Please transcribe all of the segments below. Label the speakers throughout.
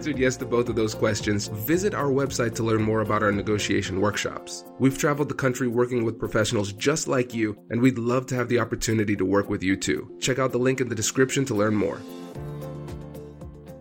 Speaker 1: answered yes to both of those questions, visit our website to learn more about our negotiation workshops. We've traveled the country working with professionals just like you, and we'd love to have the opportunity to work with you too. Check out the link in the description to learn more.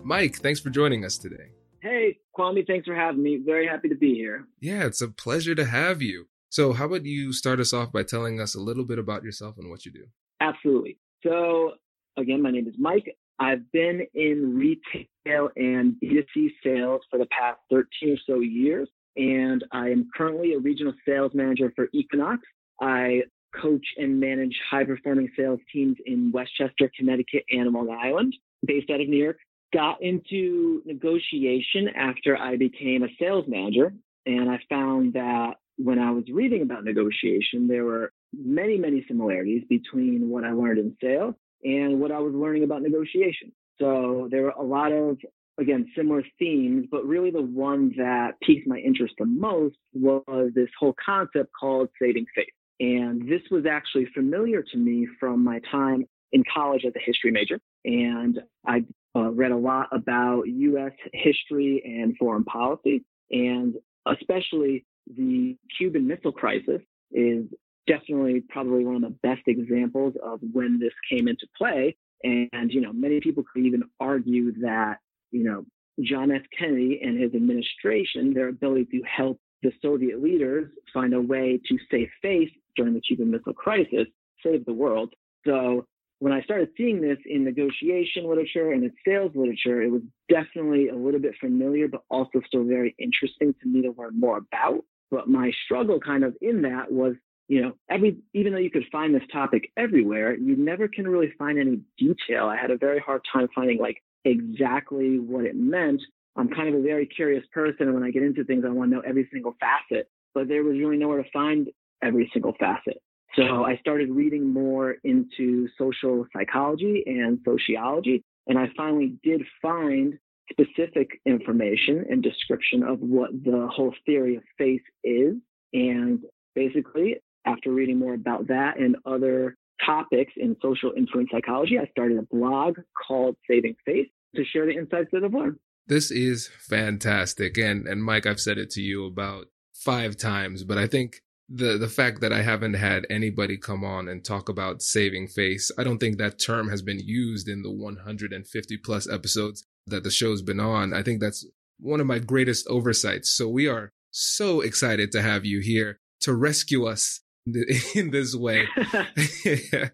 Speaker 1: Mike, thanks for joining us today.
Speaker 2: Hey, Kwame, thanks for having me. Very happy to be here.
Speaker 1: Yeah, it's a pleasure to have you. So, how about you start us off by telling us a little bit about yourself and what you do?
Speaker 2: Absolutely. So, again, my name is Mike. I've been in retail and B2C sales for the past 13 or so years, and I am currently a regional sales manager for Equinox. I coach and manage high performing sales teams in Westchester, Connecticut, and Long Island, based out of New York. Got into negotiation after I became a sales manager, and I found that when I was reading about negotiation, there were many, many similarities between what I learned in sales and what I was learning about negotiation. So there were a lot of, again, similar themes, but really the one that piqued my interest the most was this whole concept called saving face. And this was actually familiar to me from my time in college as a history major. And I uh, read a lot about U.S. history and foreign policy, and especially the Cuban Missile Crisis is definitely probably one of the best examples of when this came into play. And, you know, many people could even argue that, you know, John F. Kennedy and his administration, their ability to help the Soviet leaders find a way to save face during the Cuban Missile Crisis saved the world. So when I started seeing this in negotiation literature and in sales literature, it was definitely a little bit familiar, but also still very interesting to me to learn more about. But my struggle kind of in that was you know, every even though you could find this topic everywhere, you never can really find any detail. I had a very hard time finding like exactly what it meant. I'm kind of a very curious person, and when I get into things, I want to know every single facet. But there was really nowhere to find every single facet. So I started reading more into social psychology and sociology, and I finally did find specific information and description of what the whole theory of face is. And basically, after reading more about that and other topics in social influence psychology, I started a blog called Saving Face to share the insights that I've learned.
Speaker 1: This is fantastic. And and Mike, I've said it to you about five times, but I think the the fact that I haven't had anybody come on and talk about saving face, I don't think that term has been used in the 150 plus episodes that the show's been on. I think that's one of my greatest oversights. So we are so excited to have you here to rescue us in this way.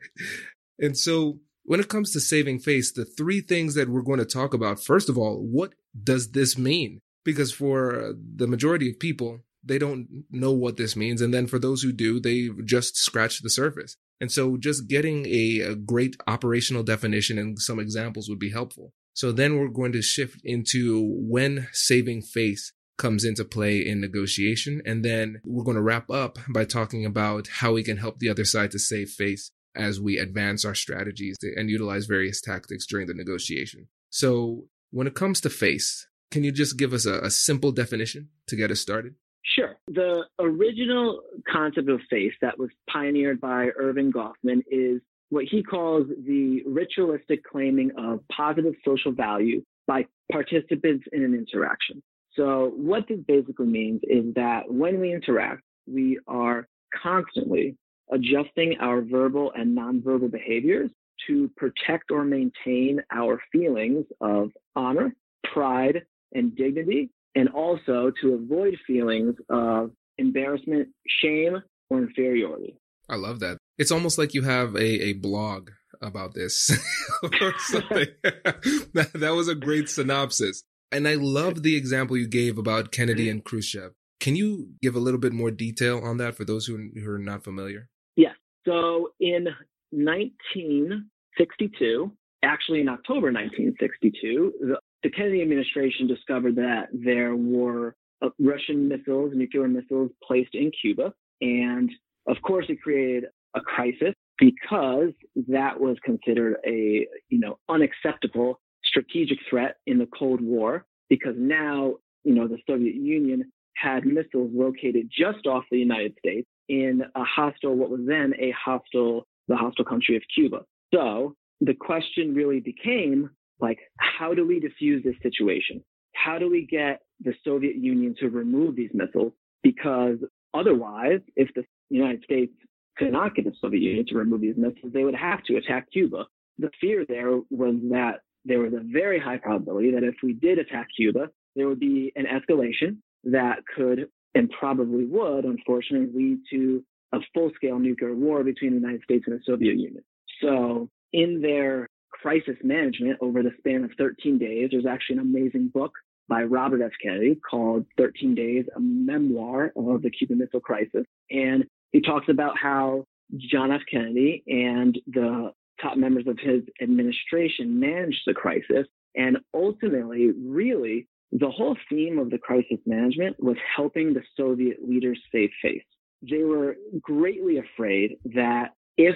Speaker 1: and so when it comes to saving face, the three things that we're going to talk about, first of all, what does this mean? Because for the majority of people, they don't know what this means. And then for those who do, they just scratch the surface. And so just getting a, a great operational definition and some examples would be helpful. So then we're going to shift into when saving face comes into play in negotiation. And then we're going to wrap up by talking about how we can help the other side to save face as we advance our strategies and utilize various tactics during the negotiation. So when it comes to face, can you just give us a, a simple definition to get us started?
Speaker 2: Sure. The original concept of face that was pioneered by Erving Goffman is what he calls the ritualistic claiming of positive social value by participants in an interaction. So what this basically means is that when we interact, we are constantly adjusting our verbal and nonverbal behaviors to protect or maintain our feelings of honor, pride, and dignity, and also to avoid feelings of embarrassment, shame, or inferiority.
Speaker 1: I love that. It's almost like you have a, a blog about this or something. that, that was a great synopsis. And I love the example you gave about Kennedy and Khrushchev. Can you give a little bit more detail on that for those who, who are not familiar?
Speaker 2: Yes. So in 1962, actually in October 1962, the, the Kennedy administration discovered that there were uh, Russian missiles, nuclear missiles placed in Cuba. And of course, it created a crisis because that was considered a, you know, unacceptable strategic threat in the Cold War because now, you know, the Soviet Union had missiles located just off the United States in a hostile, what was then a hostile, the hostile country of Cuba. So the question really became like, how do we defuse this situation? How do we get the Soviet Union to remove these missiles? Because otherwise, if the United States could not get the Soviet Union to remove these missiles, they would have to attack Cuba. The fear there was that there was a very high probability that if we did attack Cuba, there would be an escalation that could and probably would, unfortunately, lead to a full scale nuclear war between the United States and the Soviet Union. So, in their crisis management over the span of 13 days, there's actually an amazing book by Robert F. Kennedy called 13 Days, a memoir of the Cuban Missile Crisis. And he talks about how John F. Kennedy and the top members of his administration managed the crisis. And ultimately, really, the whole theme of the crisis management was helping the Soviet leaders save face. They were greatly afraid that if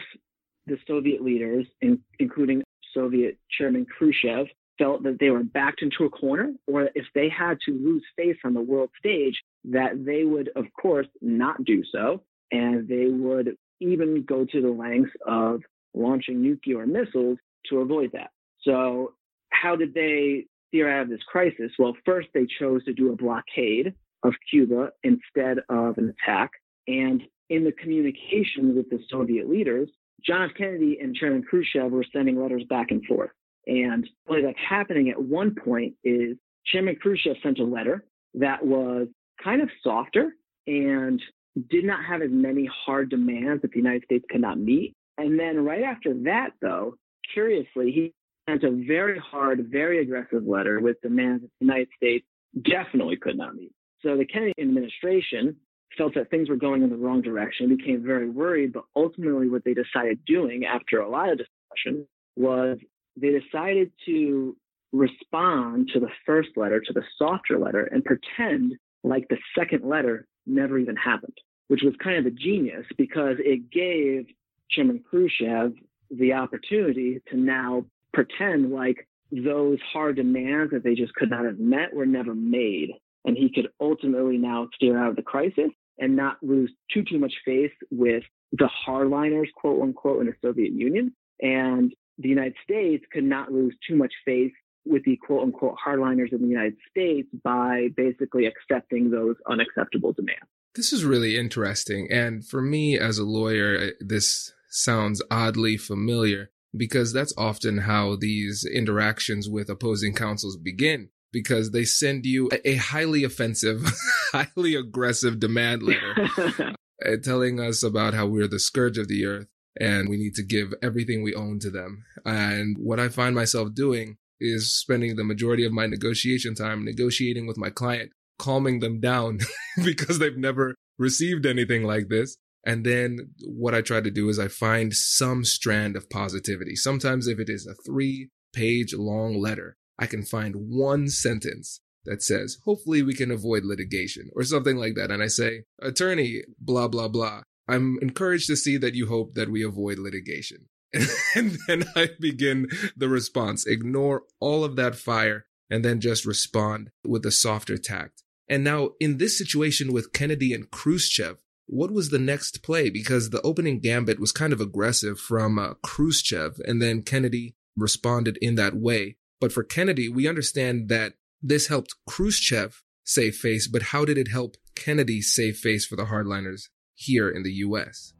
Speaker 2: the Soviet leaders, in, including Soviet Chairman Khrushchev, felt that they were backed into a corner, or if they had to lose face on the world stage, that they would, of course, not do so. And they would even go to the lengths of launching nuclear missiles to avoid that. So, how did they steer out of this crisis? Well, first, they chose to do a blockade of Cuba instead of an attack. And in the communication with the Soviet leaders, John F. Kennedy and Chairman Khrushchev were sending letters back and forth. And what that's happening at one point is Chairman Khrushchev sent a letter that was kind of softer and did not have as many hard demands that the United States could not meet. And then right after that, though, curiously, he sent a very hard, very aggressive letter with demands that the United States definitely could not meet. So the Kennedy administration felt that things were going in the wrong direction, became very worried, but ultimately what they decided doing after a lot of discussion was they decided to respond to the first letter, to the softer letter, and pretend like the second letter never even happened, which was kind of a genius because it gave Chairman Khrushchev the opportunity to now pretend like those hard demands that they just could not have met were never made. And he could ultimately now steer out of the crisis and not lose too, too much faith with the hardliners, quote unquote, in the Soviet Union. And the United States could not lose too much faith with the quote unquote hardliners in the United States by basically accepting those unacceptable demands.
Speaker 1: This is really interesting. And for me as a lawyer, this sounds oddly familiar because that's often how these interactions with opposing counsels begin because they send you a highly offensive, highly aggressive demand letter uh, telling us about how we're the scourge of the earth and we need to give everything we own to them. And what I find myself doing is spending the majority of my negotiation time negotiating with my client, calming them down because they've never received anything like this. And then what I try to do is I find some strand of positivity. Sometimes if it is a three page long letter, I can find one sentence that says, hopefully we can avoid litigation or something like that. And I say, attorney, blah, blah, blah. I'm encouraged to see that you hope that we avoid litigation. and then I begin the response. Ignore all of that fire and then just respond with a softer tact. And now in this situation with Kennedy and Khrushchev, what was the next play? Because the opening gambit was kind of aggressive from uh, Khrushchev and then Kennedy responded in that way. But for Kennedy, we understand that this helped Khrushchev save face, but how did it help Kennedy save face for the hardliners here in the US?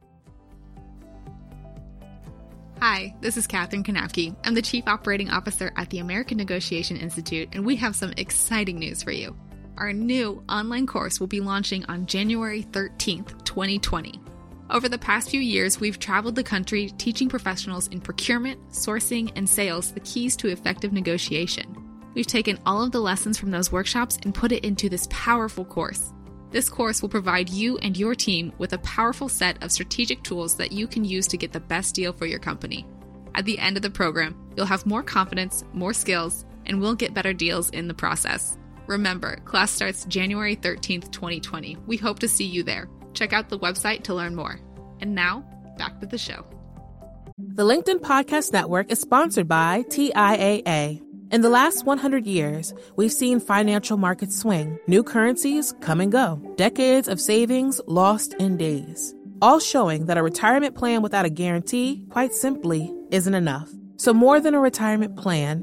Speaker 3: Hi, this is Katherine Knapke. I'm the Chief Operating Officer at the American Negotiation Institute, and we have some exciting news for you. Our new online course will be launching on January 13th, 2020. Over the past few years, we've traveled the country teaching professionals in procurement, sourcing, and sales the keys to effective negotiation. We've taken all of the lessons from those workshops and put it into this powerful course. This course will provide you and your team with a powerful set of strategic tools that you can use to get the best deal for your company. At the end of the program, you'll have more confidence, more skills, and we'll get better deals in the process. Remember, class starts January 13th, 2020. We hope to see you there. Check out the website to learn more. And now, back to the show.
Speaker 4: The LinkedIn Podcast Network is sponsored by TIAA. In the last 100 years, we've seen financial markets swing, new currencies come and go, decades of savings lost in days, all showing that a retirement plan without a guarantee, quite simply, isn't enough. So, more than a retirement plan,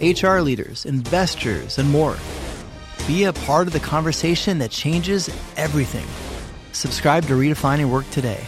Speaker 5: HR leaders, investors, and more. Be a part of the conversation that changes everything. Subscribe to Redefining Work today.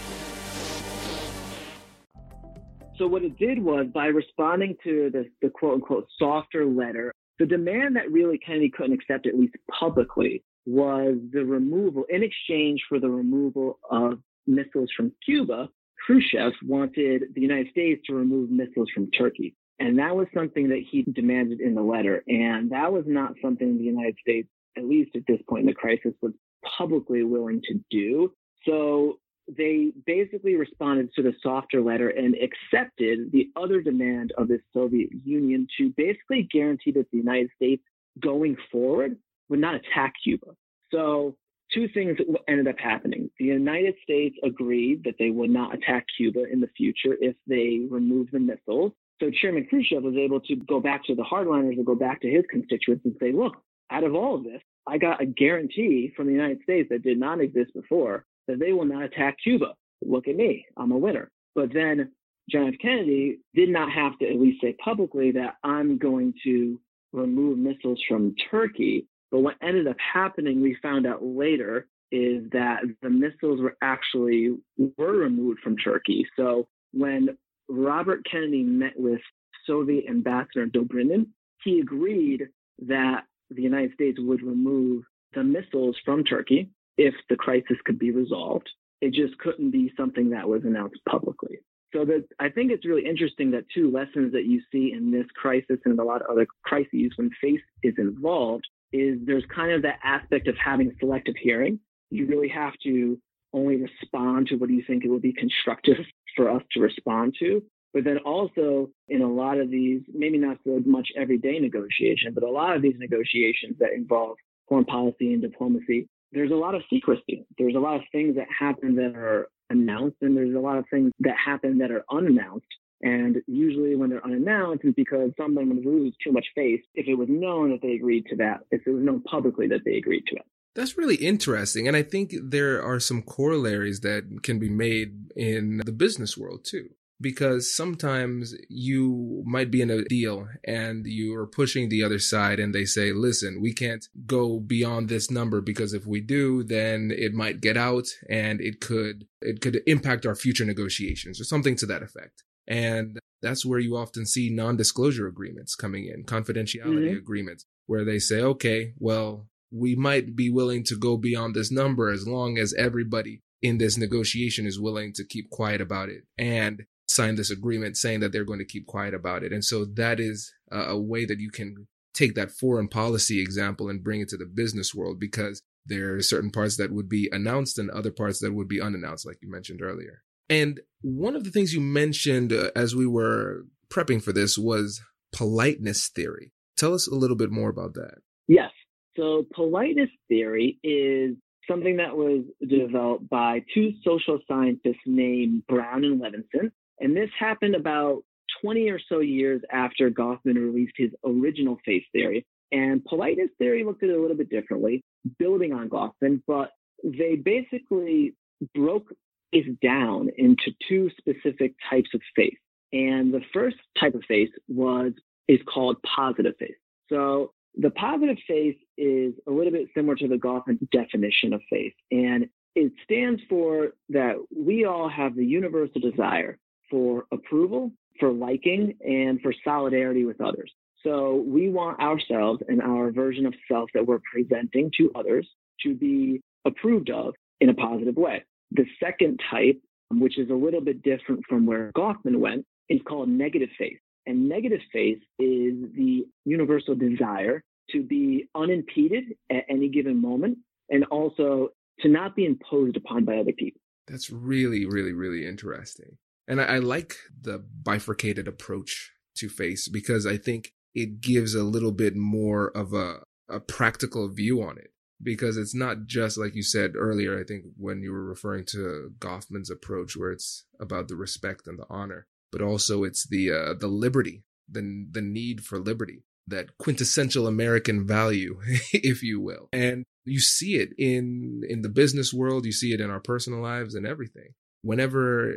Speaker 2: So what it did was by responding to the, the quote unquote softer letter, the demand that really Kennedy couldn't accept, at least publicly, was the removal, in exchange for the removal of missiles from Cuba, Khrushchev wanted the United States to remove missiles from Turkey. And that was something that he demanded in the letter. And that was not something the United States, at least at this point in the crisis, was publicly willing to do. So they basically responded to the softer letter and accepted the other demand of the Soviet Union to basically guarantee that the United States going forward would not attack Cuba. So two things ended up happening. The United States agreed that they would not attack Cuba in the future if they removed the missiles. So Chairman Khrushchev was able to go back to the hardliners and go back to his constituents and say, look, out of all of this, I got a guarantee from the United States that did not exist before that they will not attack Cuba. Look at me, I'm a winner. But then John F. Kennedy did not have to at least say publicly that I'm going to remove missiles from Turkey. But what ended up happening, we found out later, is that the missiles were actually were removed from Turkey. So when Robert Kennedy met with Soviet Ambassador Dobrynin, he agreed that the United States would remove the missiles from Turkey if the crisis could be resolved. It just couldn't be something that was announced publicly. So that I think it's really interesting that two lessons that you see in this crisis and a lot of other crises when faith is involved is there's kind of that aspect of having selective hearing. You really have to only respond to what you think it will be constructive for us to respond to. But then also in a lot of these, maybe not so much everyday negotiation, but a lot of these negotiations that involve foreign policy and diplomacy, there's a lot of secrecy. There's a lot of things that happen that are announced, and there's a lot of things that happen that are unannounced. And usually, when they're unannounced, it's because someone would lose too much face if it was known that they agreed to that, if it was known publicly that they agreed to it.
Speaker 1: That's really interesting. And I think there are some corollaries that can be made in the business world too because sometimes you might be in a deal and you are pushing the other side and they say, listen, we can't go beyond this number because if we do, then it might get out and it could, it could impact our future negotiations or something to that effect. And that's where you often see non-disclosure agreements coming in, confidentiality mm-hmm. agreements where they say, okay, well, we might be willing to go beyond this number as long as everybody in this negotiation is willing to keep quiet about it. And sign this agreement saying that they're going to keep quiet about it. And so that is a, way that you can take that foreign policy example and bring it to the business world because there are certain parts that would be announced and other parts that would be unannounced, like you mentioned earlier. And one of the things you mentioned uh, as we were prepping for this was politeness theory. Tell us a little bit more about that.
Speaker 2: Yes. So, politeness theory is something that was developed by two social scientists named Brown and Levinson. And this happened about 20 or so years after Goffman released his original face theory. And politeness theory looked at it a little bit differently, building on Goffman, but they basically broke face down into two specific types of face. And the first type of face was is called positive face. So the positive face is a little bit similar to the Goffman definition of face. And it stands for that we all have the universal desire for approval, for liking, and for solidarity with others. So we want ourselves and our version of self that we're presenting to others to be approved of in a positive way. The second type, which is a little bit different from where Goffman went, is called negative face. And negative face is the universal desire to be unimpeded at any given moment and also to not be imposed upon by other people.
Speaker 1: That's really, really, really interesting. And I, I like the bifurcated approach to face because I think it gives a little bit more of a, a practical view on it because it's not just like you said earlier i think when you were referring to goffman's approach where it's about the respect and the honor but also it's the uh, the liberty the the need for liberty that quintessential american value if you will. And you see it in in the business world you see it in our personal lives and everything. Whenever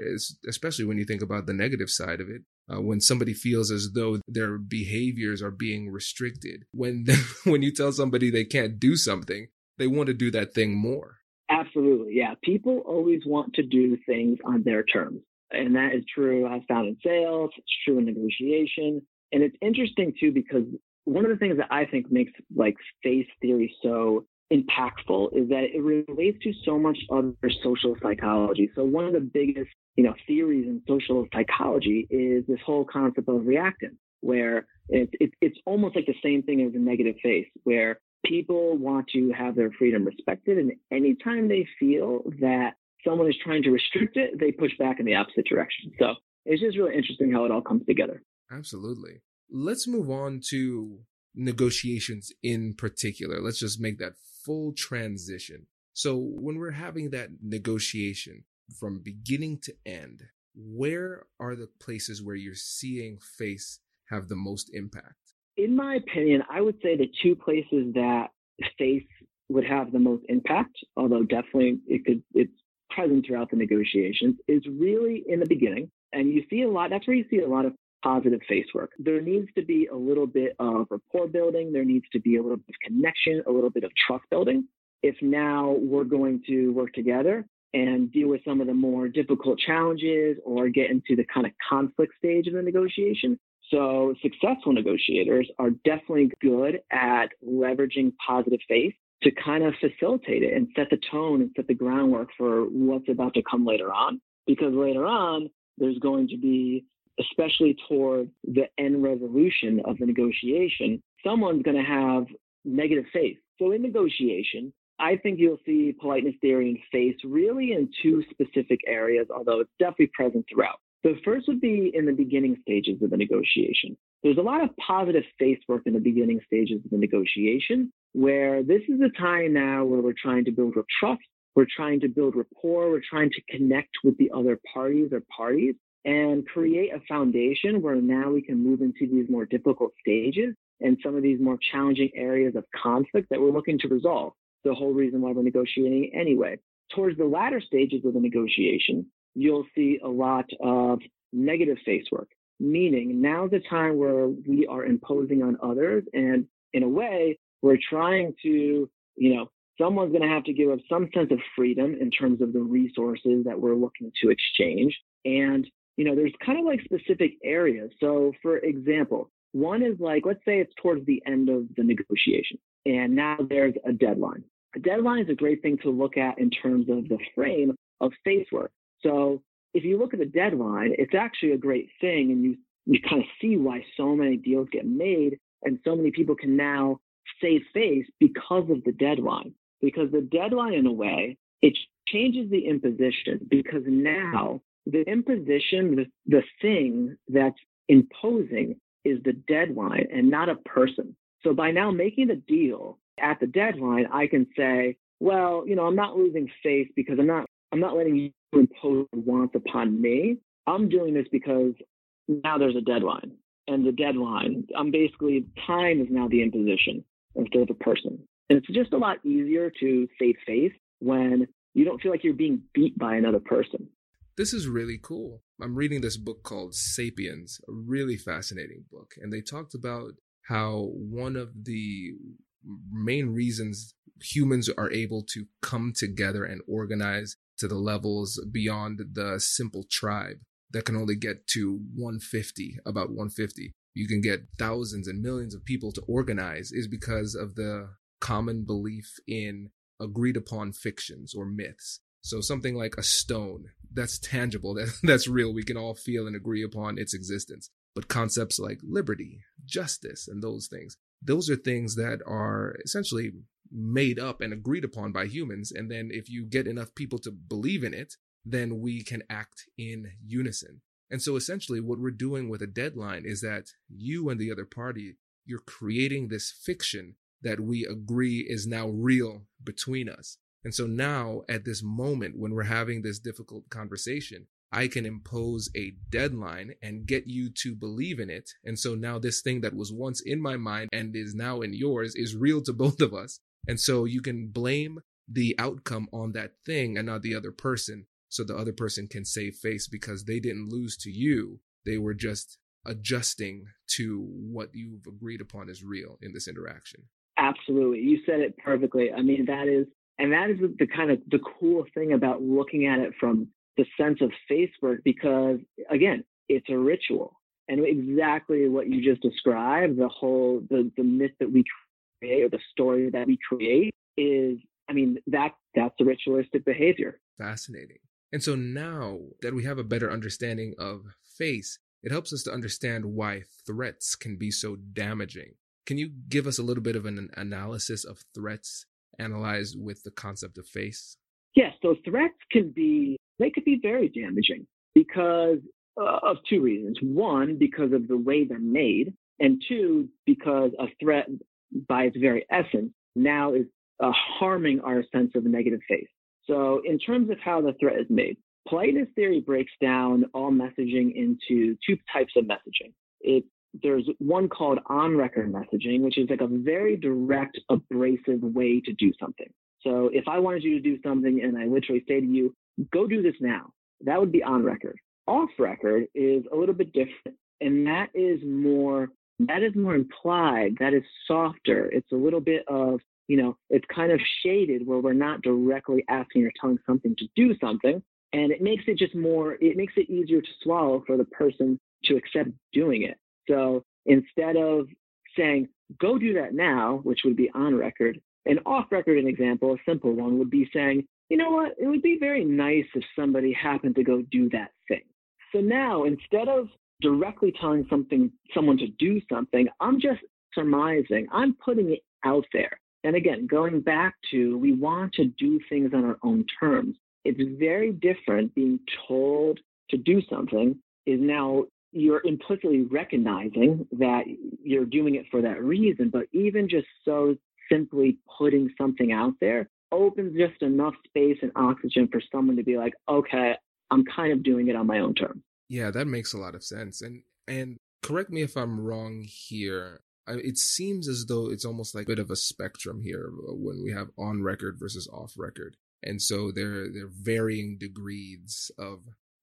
Speaker 1: especially when you think about the negative side of it uh, when somebody feels as though their behaviors are being restricted when when you tell somebody they can't do something they want to do that thing more.
Speaker 2: Absolutely yeah. People always want to do things on their terms and that is true. I've found in sales. It's true in negotiation. And it's interesting too because one of the things that i think makes like face theory so impactful is that it relates to so much other social psychology. So one of the biggest, you know, theories in social psychology is this whole concept of reactance, where it's it, it's almost like the same thing as a negative face, where people want to have their freedom respected, and anytime they feel that someone is trying to restrict it, they push back in the opposite direction. So it's just really interesting how it all comes together.
Speaker 1: Absolutely. Let's move on to negotiations in particular. Let's just make that full transition. So when we're having that negotiation from beginning to end, where are the places where you're seeing face have the most impact?
Speaker 2: In my opinion, I would say the two places that face would have the most impact, although definitely it could it's present throughout the negotiations, is really in the beginning. And you see a lot, that's where you see a lot of positive face work. There needs to be a little bit of rapport building. There needs to be a little bit of connection, a little bit of trust building. If now we're going to work together and deal with some of the more difficult challenges or get into the kind of conflict stage of the negotiation. So successful negotiators are definitely good at leveraging positive face to kind of facilitate it and set the tone and set the groundwork for what's about to come later on. Because later on, there's going to be especially toward the end resolution of the negotiation, someone's going to have negative face. So in negotiation, I think you'll see politeness theory and face really in two specific areas, although it's definitely present throughout. The first would be in the beginning stages of the negotiation. There's a lot of positive face work in the beginning stages of the negotiation, where this is a time now where we're trying to build trust, we're trying to build rapport, we're trying to connect with the other parties or parties and create a foundation where now we can move into these more difficult stages and some of these more challenging areas of conflict that we're looking to resolve. The whole reason why we're negotiating anyway. Towards the latter stages of the negotiation, you'll see a lot of negative face work, meaning now's the time where we are imposing on others. And in a way, we're trying to, you know, someone's going to have to give up some sense of freedom in terms of the resources that we're looking to exchange. And you know, there's kind of like specific areas. So, for example, one is like, let's say it's towards the end of the negotiation, and now there's a deadline. A deadline is a great thing to look at in terms of the frame of face work. So, if you look at the deadline, it's actually a great thing, and you you kind of see why so many deals get made, and so many people can now save face because of the deadline. Because the deadline, in a way, it changes the imposition because now the imposition, the, the thing that's imposing is the deadline and not a person. So by now making the deal at the deadline, I can say, well, you know, I'm not losing face because I'm not I'm not letting you impose wants upon me. I'm doing this because now there's a deadline. And the deadline, I'm basically time is now the imposition instead of a person. And it's just a lot easier to save face when you don't feel like you're being beat by another person.
Speaker 1: This is really cool. I'm reading this book called Sapiens, a really fascinating book. And they talked about how one of the main reasons humans are able to come together and organize to the levels beyond the simple tribe that can only get to 150, about 150. You can get thousands and millions of people to organize is because of the common belief in agreed upon fictions or myths. So something like a stone that's tangible, that, that's real. We can all feel and agree upon its existence. But concepts like liberty, justice, and those things, those are things that are essentially made up and agreed upon by humans. And then if you get enough people to believe in it, then we can act in unison. And so essentially what we're doing with a deadline is that you and the other party, you're creating this fiction that we agree is now real between us. And so now at this moment when we're having this difficult conversation, I can impose a deadline and get you to believe in it. And so now this thing that was once in my mind and is now in yours is real to both of us. And so you can blame the outcome on that thing and not the other person. So the other person can save face because they didn't lose to you. They were just adjusting to what you've agreed upon is real in this interaction.
Speaker 2: Absolutely. You said it perfectly. I mean, that is, and that is the kind of the cool thing about looking at it from the sense of face work because again, it's a ritual. And exactly what you just described, the whole the, the myth that we create or the story that we create is I mean, that that's the ritualistic behavior.
Speaker 1: Fascinating. And so now that we have a better understanding of face, it helps us to understand why threats can be so damaging. Can you give us a little bit of an analysis of threats analyzed with the concept of face?
Speaker 2: Yes, so threats can be they could be very damaging because uh, of two reasons. One, because of the way they're made, and two, because a threat by its very essence now is uh, harming our sense of negative face. So, in terms of how the threat is made, politeness theory breaks down all messaging into two types of messaging. It there's one called on record messaging, which is like a very direct, abrasive way to do something. So if I wanted you to do something and I literally say to you, go do this now, that would be on record. Off record is a little bit different. And that is more, that is more implied. That is softer. It's a little bit of, you know, it's kind of shaded where we're not directly asking or telling something to do something. And it makes it just more, it makes it easier to swallow for the person to accept doing it. So instead of saying, go do that now, which would be on record, an off record an example, a simple one would be saying, you know what, it would be very nice if somebody happened to go do that thing. So now instead of directly telling something someone to do something, I'm just surmising, I'm putting it out there. And again, going back to we want to do things on our own terms. It's very different being told to do something is now you're implicitly recognizing that you're doing it for that reason, but even just so simply putting something out there opens just enough space and oxygen for someone to be like, okay, I'm kind of doing it on my own terms.
Speaker 1: Yeah, that makes a lot of sense. And and correct me if I'm wrong here. I, it seems as though it's almost like a bit of a spectrum here when we have on record versus off record. And so there there are varying degrees of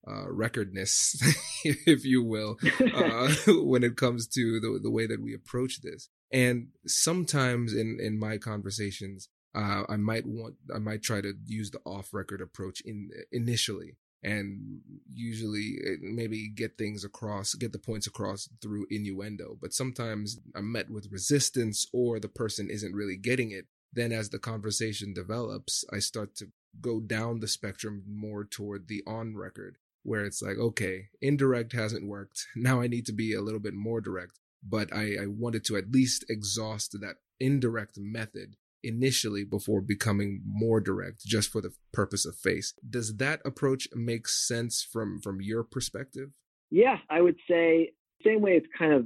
Speaker 1: uh, recordness, if you will, uh, when it comes to the, the way that we approach this. And sometimes in, in my conversations, uh, I might want, I might try to use the off record approach in initially and usually maybe get things across, get the points across through innuendo. But sometimes I'm met with resistance or the person isn't really getting it. Then as the conversation develops, I start to go down the spectrum more toward the on record where it's like, okay, indirect hasn't worked. Now I need to be a little bit more direct. But I, I wanted to at least exhaust that indirect method initially before becoming more direct just for the purpose of face. Does that approach make sense from from your perspective?
Speaker 2: Yeah, I would say same way it's kind of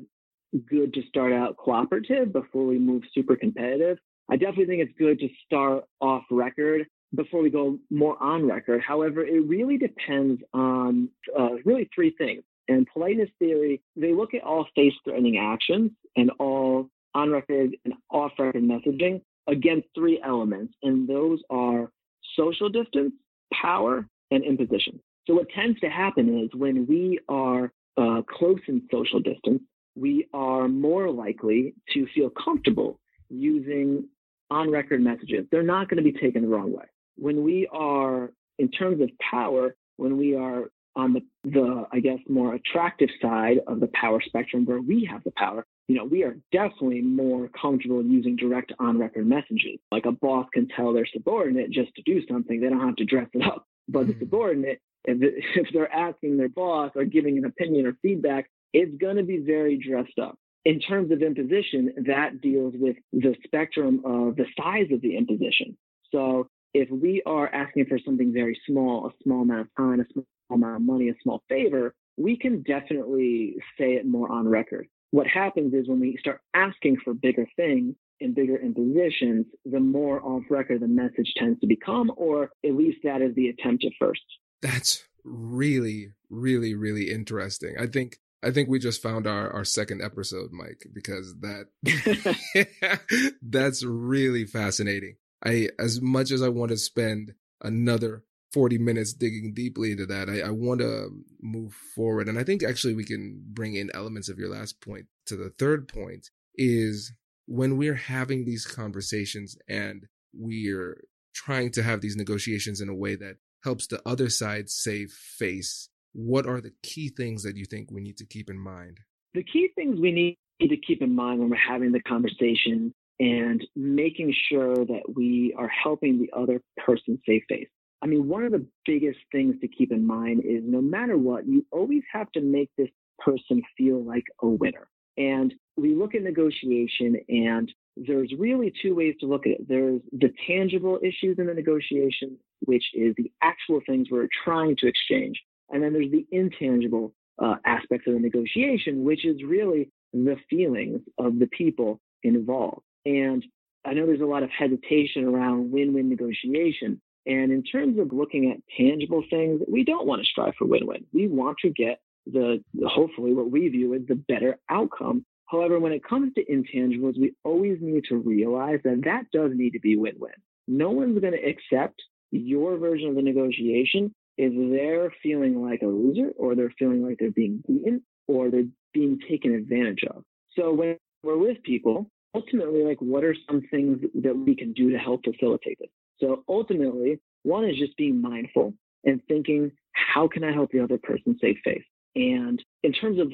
Speaker 2: good to start out cooperative before we move super competitive. I definitely think it's good to start off record before we go more on record. However, it really depends on uh, really three things. And politeness theory, they look at all face threatening actions and all on record and off record messaging against three elements. And those are social distance, power, and imposition. So what tends to happen is when we are uh, close in social distance, we are more likely to feel comfortable using on record messages. They're not going to be taken the wrong way. When we are, in terms of power, when we are on the, the, I guess, more attractive side of the power spectrum where we have the power, you know, we are definitely more comfortable using direct on record messages. Like a boss can tell their subordinate just to do something, they don't have to dress it up. But the hmm. subordinate, if, if they're asking their boss or giving an opinion or feedback, it's going to be very dressed up. In terms of imposition, that deals with the spectrum of the size of the imposition. So if we are asking for something very small, a small amount of time, a small amount of money, a small favor, we can definitely say it more on record. What happens is when we start asking for bigger things and bigger impositions, the more off record the message tends to become, or at least that is the attempt at first.
Speaker 1: That's really, really, really interesting. I think I think we just found our, our second episode, Mike, because that that's really fascinating. I as much as I want to spend another 40 minutes digging deeply into that, I, I want to move forward. And I think actually we can bring in elements of your last point to the third point is when we're having these conversations and we're trying to have these negotiations in a way that helps the other side save face what are the key things that you think we need to keep in mind?
Speaker 2: The key things we need to keep in mind when we're having the conversation and making sure that we are helping the other person save face. I mean, one of the biggest things to keep in mind is no matter what, you always have to make this person feel like a winner. And we look at negotiation and there's really two ways to look at it. There's the tangible issues in the negotiation, which is the actual things we're trying to exchange. And then there's the intangible uh, aspects of the negotiation, which is really the feelings of the people involved. And I know there's a lot of hesitation around win win negotiation. And in terms of looking at tangible things, we don't want to strive for win win. We want to get the, hopefully, what we view as the better outcome. However, when it comes to intangibles, we always need to realize that that does need to be win win. No one's going to accept your version of the negotiation if they're feeling like a loser or they're feeling like they're being beaten or they're being taken advantage of. So when we're with people, ultimately, like what are some things that we can do to help facilitate this? So ultimately, one is just being mindful and thinking, how can I help the other person save face? And in terms of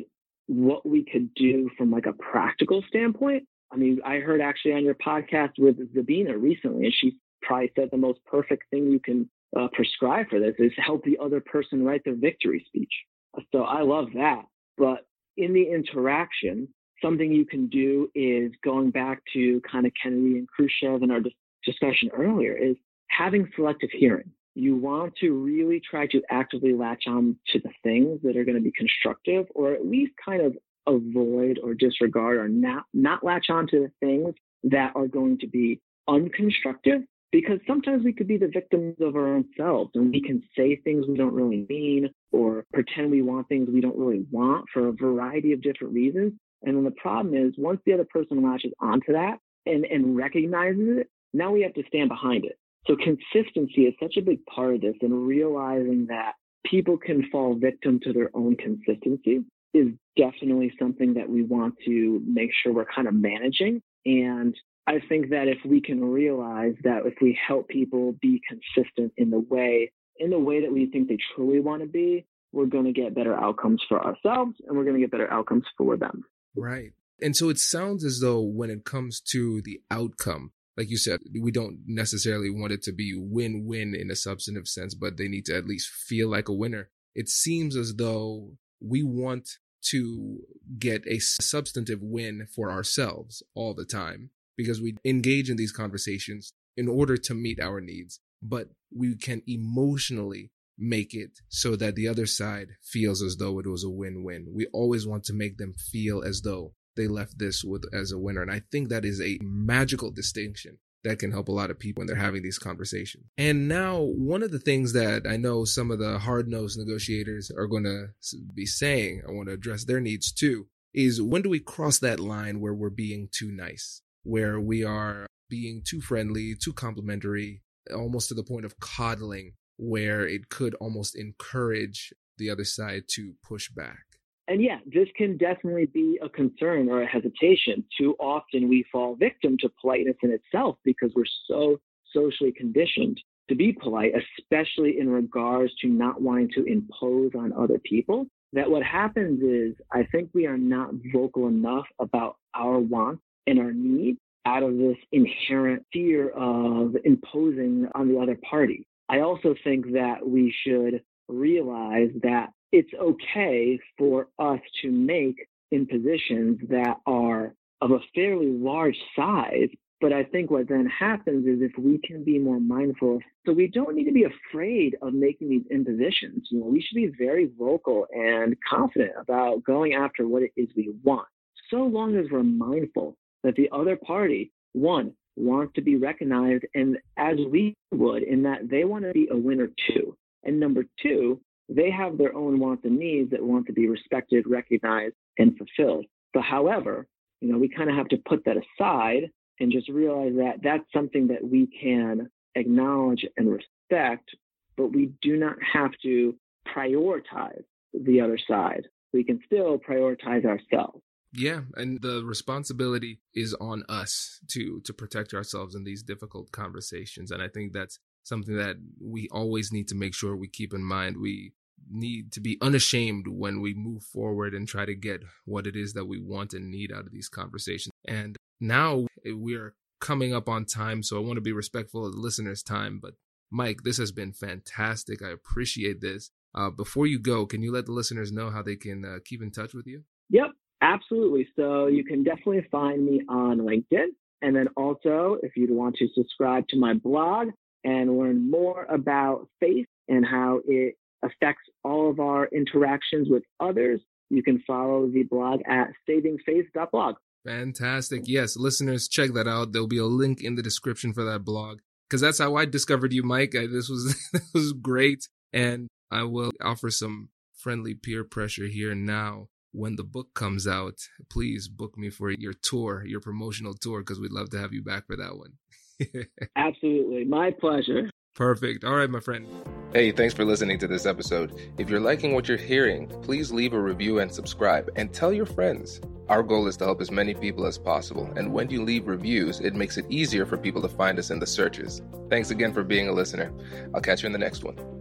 Speaker 2: what we could do from like a practical standpoint, I mean, I heard actually on your podcast with Zabina recently, and she probably said the most perfect thing you can uh, prescribe for this is help the other person write their victory speech. So I love that. But in the interaction, something you can do is going back to kind of Kennedy and Khrushchev and our discussion earlier is having selective hearing. You want to really try to actively latch on to the things that are going to be constructive or at least kind of avoid or disregard or not, not latch on to the things that are going to be unconstructive because sometimes we could be the victims of our own selves and we can say things we don't really mean or pretend we want things we don't really want for a variety of different reasons. And then the problem is once the other person latches onto that and, and recognizes it, now we have to stand behind it. So consistency is such a big part of this and realizing that people can fall victim to their own consistency is definitely something that we want to make sure we're kind of managing. And I think that if we can realize that if we help people be consistent in the way in the way that we think they truly want to be, we're going to get better outcomes for ourselves and we're going to get better outcomes for them.
Speaker 1: Right. And so it sounds as though when it comes to the outcome, like you said, we don't necessarily want it to be win win in a substantive sense, but they need to at least feel like a winner. It seems as though we want to get a substantive win for ourselves all the time because we engage in these conversations in order to meet our needs, but we can emotionally make it so that the other side feels as though it was a win-win. We always want to make them feel as though they left this with as a winner. And I think that is a magical distinction that can help a lot of people when they're having these conversations. And now, one of the things that I know some of the hard nosed negotiators are going to be saying, I want to address their needs too, is when do we cross that line where we're being too nice? where we are being too friendly, too complimentary, almost to the point of coddling where it could almost encourage the other side to push back.
Speaker 2: And yeah, this can definitely be a concern or a hesitation. Too often we fall victim to politeness in itself because we're so socially conditioned to be polite, especially in regards to not wanting to impose on other people. That what happens is I think we are not vocal enough about our wants and our needs out of this inherent fear of imposing on the other party. I also think that we should realize that it's okay for us to make impositions that are of a fairly large size. But I think what then happens is if we can be more mindful, so we don't need to be afraid of making these impositions. You know, we should be very vocal and confident about going after what it is we want, so long as we're mindful that the other party, one, wants to be recognized, and as we would, in that they want to be a winner too. And number two, they have their own wants and needs that want to be respected, recognized, and fulfilled. But however, you know, we kind of have to put that aside and just realize that that's something that we can acknowledge and respect, but we do not have to prioritize the other side. We can still prioritize ourselves.
Speaker 1: Yeah, and the responsibility is on us to to protect ourselves in these difficult conversations and I think that's something that we always need to make sure we keep in mind. We need to be unashamed when we move forward and try to get what it is that we want and need out of these conversations. And now we're coming up on time, so I want to be respectful of the listeners' time. But Mike, this has been fantastic. I appreciate this. Uh, before you go, can you let the listeners know how they can uh, keep in touch with you?
Speaker 2: Yep, absolutely. So you can definitely find me on LinkedIn. And then also, if you'd want to subscribe to my blog and learn more about faith and how it affects all of our interactions with others, you can follow the blog at savingfaith.blog.
Speaker 1: Fantastic. Yes, listeners, check that out. There'll be a link in the description for that blog because that's how I discovered you, Mike. I, this was this was great, and I will offer some friendly peer pressure here now. When the book comes out, please book me for your tour, your promotional tour, because we'd love to have you back for that one.
Speaker 2: Absolutely, my pleasure.
Speaker 1: Perfect. All right, my friend.
Speaker 6: Hey, thanks for listening to this episode. If you're liking what you're hearing, please leave a review and subscribe and tell your friends. Our goal is to help as many people as possible, and when you leave reviews, it makes it easier for people to find us in the searches. Thanks again for being a listener. I'll catch you in the next one.